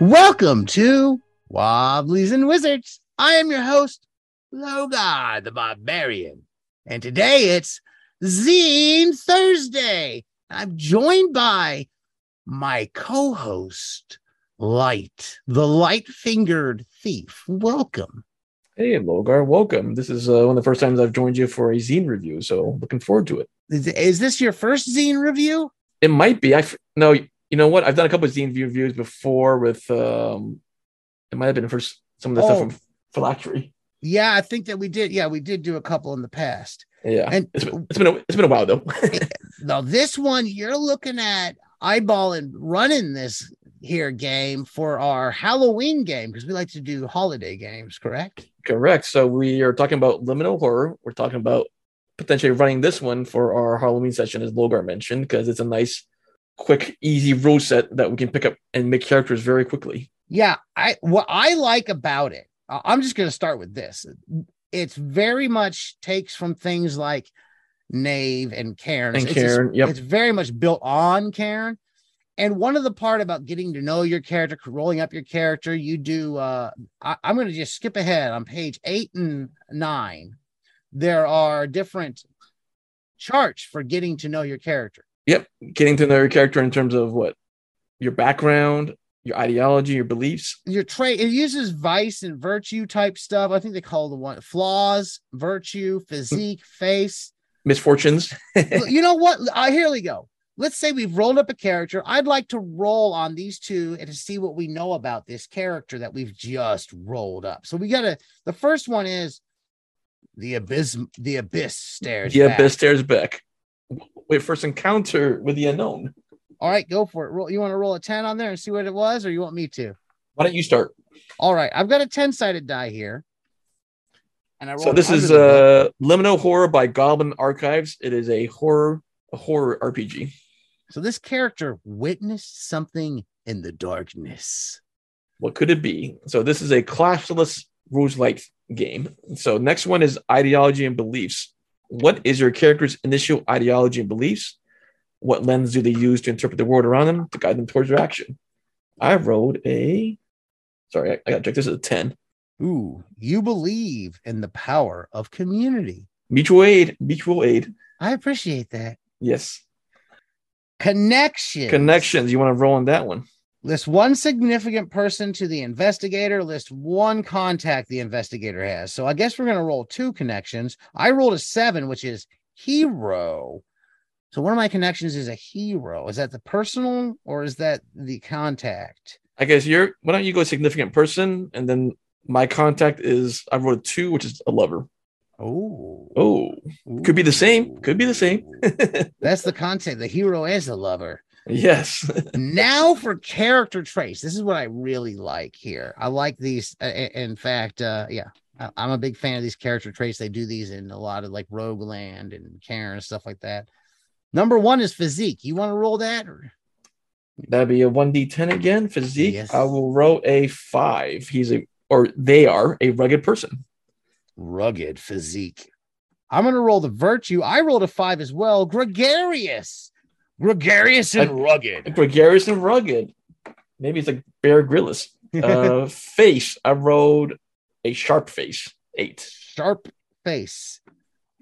Welcome to Wobblies and Wizards. I am your host, Logar the Barbarian. And today it's Zine Thursday. I'm joined by my co host, Light, the light fingered thief. Welcome. Hey, Logar, welcome. This is uh, one of the first times I've joined you for a zine review, so looking forward to it. Is, is this your first zine review? It might be. I f- no, you know what? I've done a couple of zine reviews before with um, it might have been for some of the Oh. stuff from Phylactery. Yeah, I think that we did. Yeah, we did do a couple in the past. Yeah, And- it's been, it's been a, it's been a while though. Now, this one you're looking at eyeballing running this here game for our Halloween game because we like to do holiday games, correct? Correct. So we are talking about liminal horror. We're talking about potentially running this one for our Halloween session, as Logar mentioned, because it's a nice, quick, easy rule set that we can pick up and make characters very quickly. Yeah, I what I like about it, I'm just going to start with this. It's very much takes from things like Knave and Cairn. And It's- it's- yep. It's very much built on Cairn. And one of the part about getting to know your character, rolling up your character, you do. Uh, I, I'm going to just skip ahead on page eight and nine. There are different charts for getting to know your character. Yep, getting to know your character in terms of what your background, your ideology, your beliefs. your trait it uses vice and virtue type stuff i think they call the one flaws virtue physique face misfortunes. You know what uh, here we go let's say we've rolled up a character i'd like to roll on these two and to see what we know about this character that we've just rolled up so we gotta the first one is the abyss the abyss stares the back. abyss stares back. Wait, first encounter with the unknown. all right go for it roll you want to roll a 10 on there and see what it was or you want me to Why don't you start? all right i've got a 10 sided die here and I So this is uh Liminal Horror by Goblin Archives. It is a horror a horror RPG. So this character witnessed something in the darkness. What could it be? So this is a classless rules light game. So next one is ideology and beliefs. What is your character's initial ideology and beliefs? What lens do they use to interpret the world around them to guide them towards their action? I rolled a sorry, I, I gotta check. This is a 10. Ooh, you believe in the power of community. Mutual aid, mutual aid. I appreciate that. Yes. Connection. Connections. You want to roll on that one? List one significant person to the investigator. List one contact the investigator has. So I guess we're going to roll two connections. I rolled a seven, which is hero. So one of my connections is a hero. Is that the personal or is that the contact? I guess you're. Why don't you go significant person, and then my contact is I wrote a two, which is a lover. Oh, Oh, could be the same. Could be the same. That's the contact. The hero is the lover. Yes. now for character traits. This is what I really like here. I like these. uh, In fact, uh, yeah, I'm a big fan of these character traits. They do these in a lot of like Rogueland and Cairn and stuff like that. Number one is physique. You want to roll that? Or? That'd be a one d ten again. Physique. Yes. I will roll a five. He's a or they are a rugged person. Rugged physique. I'm going to roll the virtue. I rolled a five as well. Gregarious. Gregarious and rugged. Gregarious and rugged. Maybe it's like Bear Grylls. Uh, face. I rolled a sharp face. Eight. Sharp face.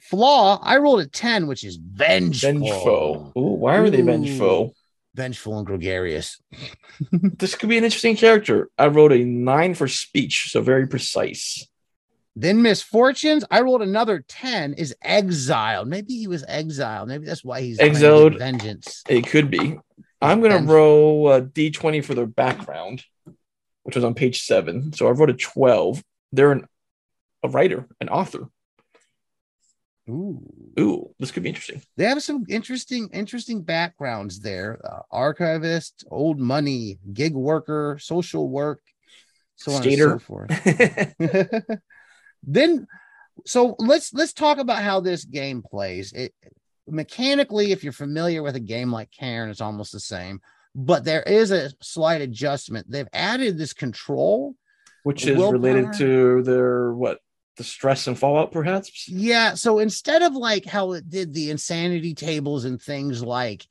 Flaw. I rolled a 10, which is vengeful. Vengeful. Ooh, why are they vengeful? Vengeful and gregarious. This could be an interesting character. I wrote a nine for speech, so very precise. Then misfortunes. I rolled another 10 is exiled. Maybe he was exiled. Maybe that's why he's trying to get Exiled. vengeance. It could be. I'm gonna roll a d20 for their background, which was on page seven. So I wrote a 12. They're an, a writer, an author. Ooh. Ooh, this could be interesting. They have some interesting, interesting backgrounds there. Uh, archivist, old money, gig worker, social work, so on and so forth. then so let's let's talk about how this game plays. It mechanically if you're familiar with a game like Cairn it's almost the same but there is a slight adjustment. They've added this control which is related to their what the stress and fallout, perhaps. yeah so instead of like how it did the insanity tables and things like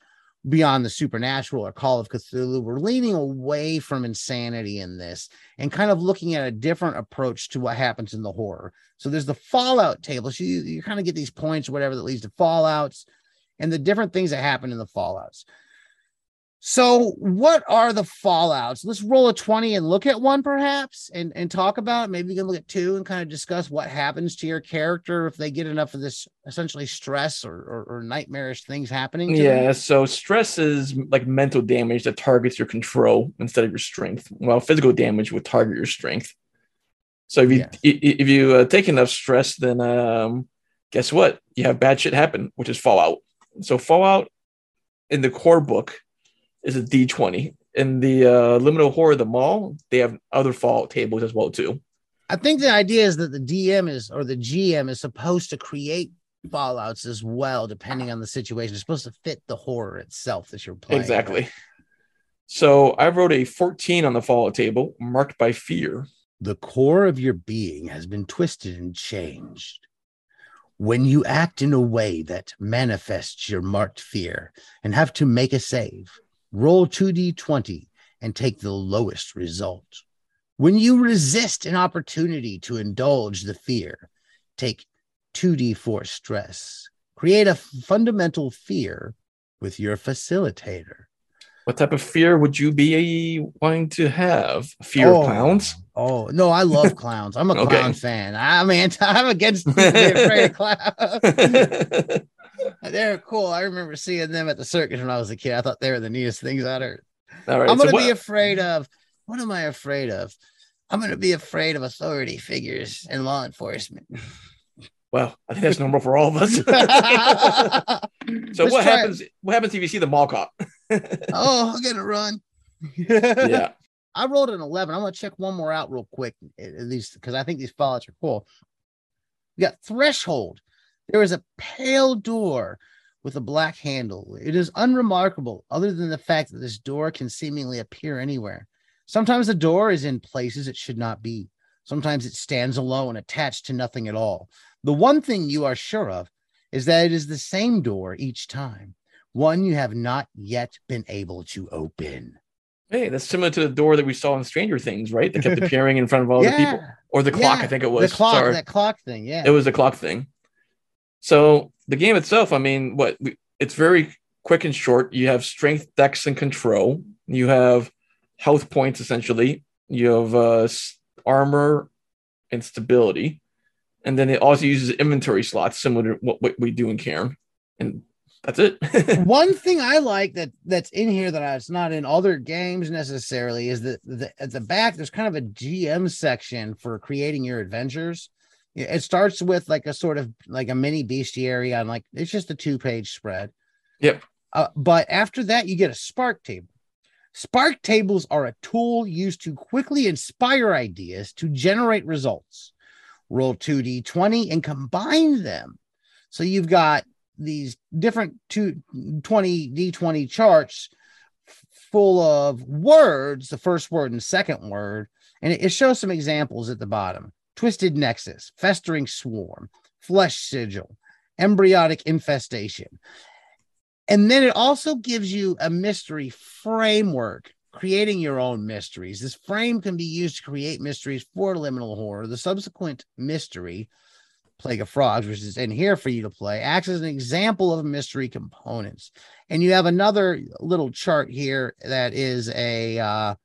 beyond the supernatural or Call of Cthulhu. We're leaning away from insanity in this and kind of looking at a different approach to what happens in the horror. So there's the fallout table. So you, you kind of get these points whatever that leads to fallouts and the different things that happen in the fallouts. So, what are the fallouts? Let's roll a 20 and look at one perhaps and, and talk about it. Maybe you can look at two and kind of discuss what happens to your character if they get enough of this essentially stress or, or, or nightmarish things happening. yeah. them. So stress is like mental damage that targets your control instead of your strength, while physical damage would target your strength. So if you Yes. i- i- if you uh, take enough stress, then um, guess what? You have bad shit happen, which is fallout. So fallout in the core book is a D twenty. In the uh, liminal horror, the mall, they have other fallout tables as well too. I think the idea is that the DM is or the GM is supposed to create fallouts as well, depending on the situation. It's supposed to fit the horror itself that you're playing. Exactly. So I wrote a 14 on the fallout table, marked by fear. The core of your being has been twisted and changed. When you act in a way that manifests your marked fear and have to make a save, roll 2d20 and take the lowest result. When you resist an opportunity to indulge the fear, take 2d4 stress. Create a fundamental fear with your facilitator. What type of fear would you be wanting to have? Fear Oh. of clowns? Oh no, I love clowns. I'm a Okay. clown fan. I'm anti. I'm against being afraid of clowns. They're cool. I remember seeing them at the circus when I was a kid. I thought they were the neatest things on earth. All right. I'm so gonna what- be afraid of. What am I afraid of? I'm gonna be afraid of authority figures and law enforcement. well, I think that's normal for all of us. so Let's what it. happens? What happens if you see the mall cop? Oh, I'm gonna run. yeah. I rolled an 11. I'm going to check one more out real quick, at at least because I think these fallouts are cool. We got threshold. There is a pale door with a black handle. It is unremarkable, other than the fact that this door can seemingly appear anywhere. Sometimes the door is in places it should not be. Sometimes it stands alone, attached to nothing at all. The one thing you are sure of is that it is the same door each time, one you have not yet been able to open. Hey, that's similar to the door that we saw in Stranger Things, right? That kept appearing in front of all the people. Or the clock, Yeah, I think it was. the clock, Sorry. that clock thing. Yeah. It was the clock thing. So the game itself, I mean, what it's very quick and short. You have strength, dex, and control. You have health points essentially. You have uh, armor and stability, and then it also uses inventory slots similar to what, what we do in Cairn, and that's it. One thing I like that that's in here that it's not in other games necessarily is that the, at the back there's kind of a GM section for creating your adventures. It starts with like a sort of like a mini bestiary on like it's just a two page spread. Yep. Uh, but after that, you get a spark table. Spark tables are a tool used to quickly inspire ideas to generate results. Roll 2d20 and combine them. So you've got these different two, 20 d20 charts full of words, the first word and second word, and it shows some examples at the bottom. Twisted nexus, festering swarm, flesh sigil, embryonic infestation. And then it also gives you a mystery framework, creating your own mysteries. This frame can be used to create mysteries for liminal horror. The subsequent mystery, Plague of Frogs, which is in here for you to play, acts as an example of mystery components. And you have another little chart here that is a uh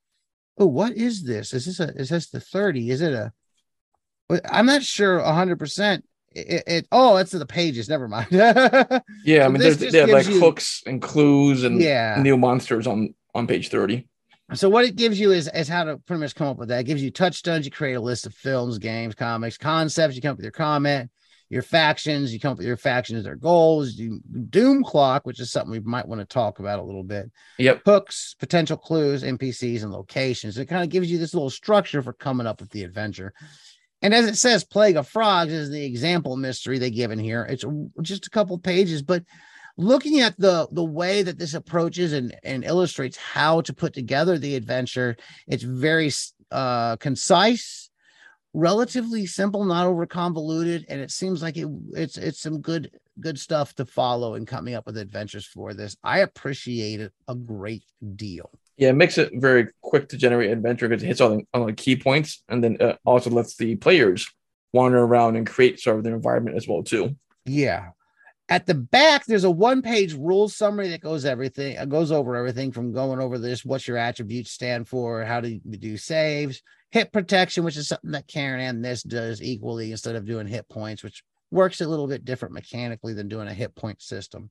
oh, what is this? Is this a is this the 30? Is it a I'm not sure 100 percent it, it oh it's the pages never mind yeah, I mean, there's have like you- hooks and clues and yeah new monsters on on page thirty. So what it gives you is, is how to pretty much come up with that. It gives you touchstones. You create a list of films, games, comics, concepts. You come up with your comment, your factions. You come up with your factions, their goals. You doom clock, which is something we might want to talk about a little bit. Yep. Hooks, potential clues, NPCs, and locations. It kind of gives you this little structure for coming up with the adventure. And as it says, Plague of Frogs is the example mystery they give in here. It's just a couple pages, but looking at the the way that this approaches and and illustrates how to put together the adventure it's very uh concise relatively simple not over convoluted and it seems like it it's it's some good good stuff to follow in coming up with adventures for this. I appreciate it a great deal. Yeah, it makes it very quick to generate adventure because it hits all the, all the key points, and then uh, also lets the players wander around and create sort of their environment as well too. Yeah. At the back, there's a one-page rules summary that goes everything uh, goes over everything from going over this, what's your attributes stand for, how to do saves, hit protection, which is something that Cairn and this does equally instead of doing hit points, which works a little bit different mechanically than doing a hit point system.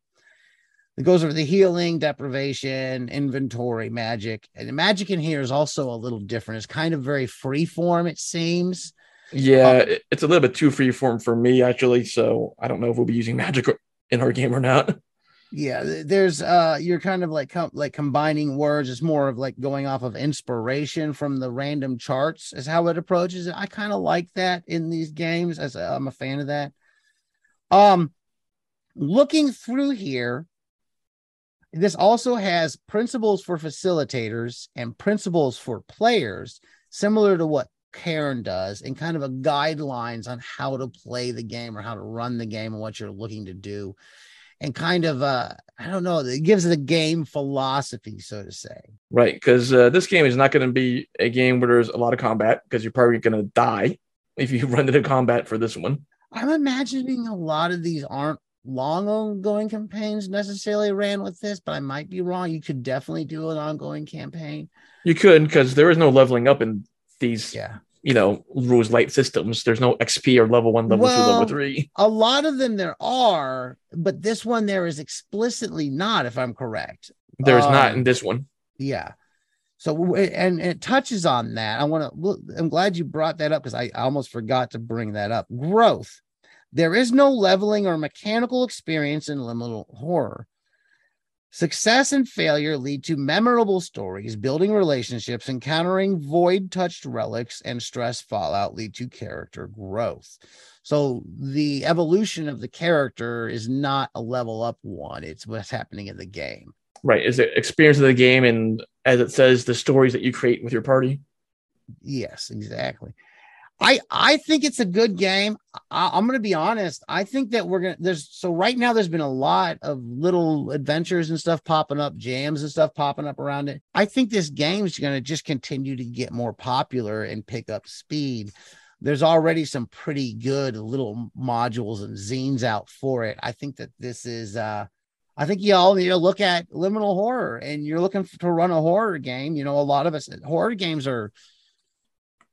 It goes over the healing, deprivation, inventory, magic. And the magic in here is also a little different. It's kind of very free form, it seems. Yeah, um, it's a little bit too free form for me, actually. So I don't know if we'll be using magic in our game or not. Yeah, there's uh you're kind of like com- like combining words. It's more of like going off of inspiration from the random charts is how it approaches it. I kind of like that in these games as I'm a fan of that. Um looking through here this also has principles for facilitators and principles for players similar to what Cairn does and kind of a guidelines on how to play the game or how to run the game and what you're looking to do and kind of uh I don't know, it gives the game philosophy, so to say. Right, because uh, this game is not going to be a game where there's a lot of combat because you're probably going to die if you run into combat for this one. I'm imagining a lot of these aren't long ongoing campaigns necessarily ran with this, but I might be wrong. You could definitely do an ongoing campaign. You could because there is no leveling up in these yeah. you know rules light systems. There's no xp or level one level well, two level three. a lot of them there are but this one there is explicitly not if i'm correct. There's um, not in this one. yeah. So and, and it touches on that. I want to i'm glad you brought that up because I, I almost forgot to bring that up. Growth there is no leveling or mechanical experience in liminal horror Success and failure lead to memorable stories, building relationships, encountering void touched relics, and stress fallout lead to character growth. So the evolution of the character is not a level up one, it's what's happening in the game. Right. Is it experience of the game and as it says, the stories that you create with your party? Yes, exactly. I I think it's a good game. I, am going to be honest. I think that we're gonna there's so right now there's been a lot of little adventures and stuff popping up, jams and stuff popping up around it. I think this game's going to just continue to get more popular and pick up speed. There's already some pretty good little modules and zines out for it. I think that this is uh I think you all need to look at liminal horror and you're looking for, to run a horror game. You know, a lot of us horror games are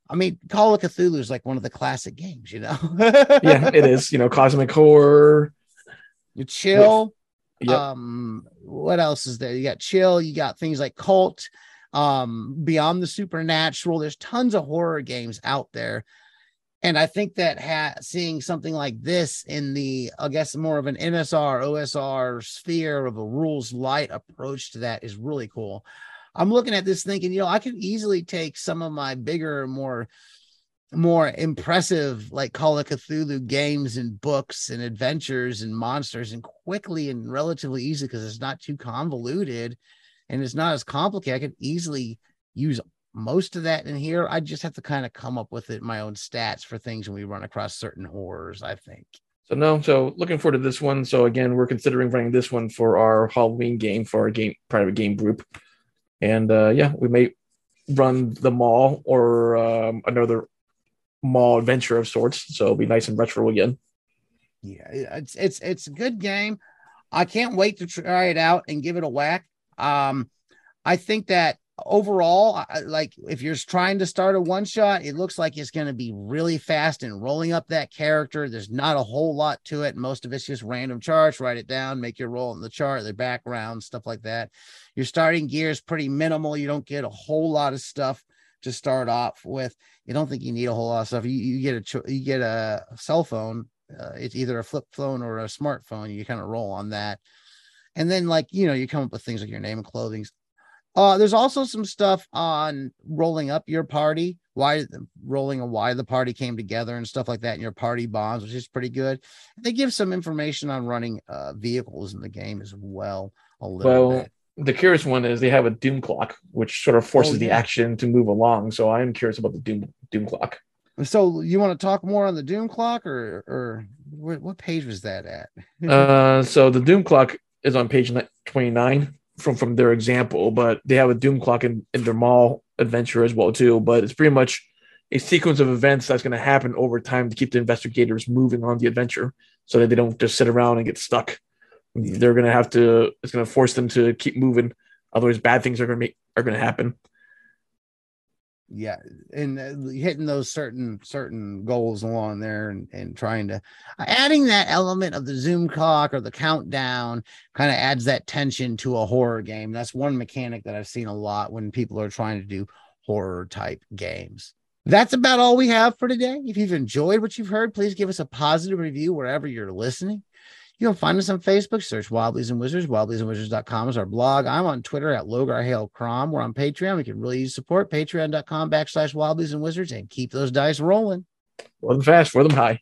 I mean, Call of Cthulhu is like one of the classic games, you know. yeah, it is. You know, cosmic horror. You chill. Yep. Um, what else is there? You got chill. You got things like cult, um, beyond the supernatural. There's tons of horror games out there, and I think that ha- seeing something like this in the, I guess, more of an MSR, OSR sphere of a rules light approach to that is really cool. I'm looking at this thinking, you know, I could easily take some of my bigger, more more impressive like Call of Cthulhu games and books and adventures and monsters and quickly and relatively easy because it's not too convoluted and it's not as complicated. I could easily use most of that in here. I just have to kind of come up with it my own stats for things when we run across certain horrors, I think. So no, so looking forward to this one. So again, we're considering running this one for our Halloween game for our game private game group. And uh, yeah, we may run the mall or um, another mall adventure of sorts. So it'll be nice and retro again. Yeah, it's it's it's a good game. I can't wait to try it out and give it a whack. Um, I think that overall, like if you're trying to start a one shot, it looks like it's going to be really fast and rolling up that character. There's not a whole lot to it. Most of it's just random charts. Write it down, make your roll in the chart, the background, stuff like that. Your starting gear is pretty minimal. You don't get a whole lot of stuff to start off with. You don't think you need a whole lot of stuff. You, you get a you get a cell phone. Uh, it's either a flip phone or a smartphone. You kind of roll on that. And then, like, you know, you come up with things like your name and clothing, uh, there's also some stuff on rolling up your party, why rolling and why the party came together and stuff like that, and your party bonds, which is pretty good. They give some information on running uh, vehicles in the game as well. A little well, bit. The curious one is they have a doom clock, which sort of forces oh, yeah. the action to move along. So I'm curious about the doom doom clock. So you want to talk more on the doom clock, or or What, what page was that at? Uh, so the Doom clock is on page 29 from from their example, but they have a Doom clock in, in their mall adventure as well too. But it's pretty much a sequence of events that's going to happen over time to keep the investigators moving on the adventure, so that they don't just sit around and get stuck. They're going to have to. It's going to force them to keep moving. Otherwise, bad things are going to make are going to happen. Yeah and uh, hitting those certain certain goals along there and, and trying to adding that element of the doom clock or the countdown kind of adds that tension to a horror game. That's one mechanic that i've seen a lot when people are trying to do horror type games. That's about all we have for today. If you've enjoyed what you've heard please give us a positive review wherever you're listening you can find us on Facebook, search Wobblies and Wizards. Wobbliesandwizards.com is our blog. I'm on Twitter at Logar Hale Crom. We're on Patreon. We can really use support. Patreon.com backslash Wobblies and Wizards and keep those dice rolling. For them fast, for them high.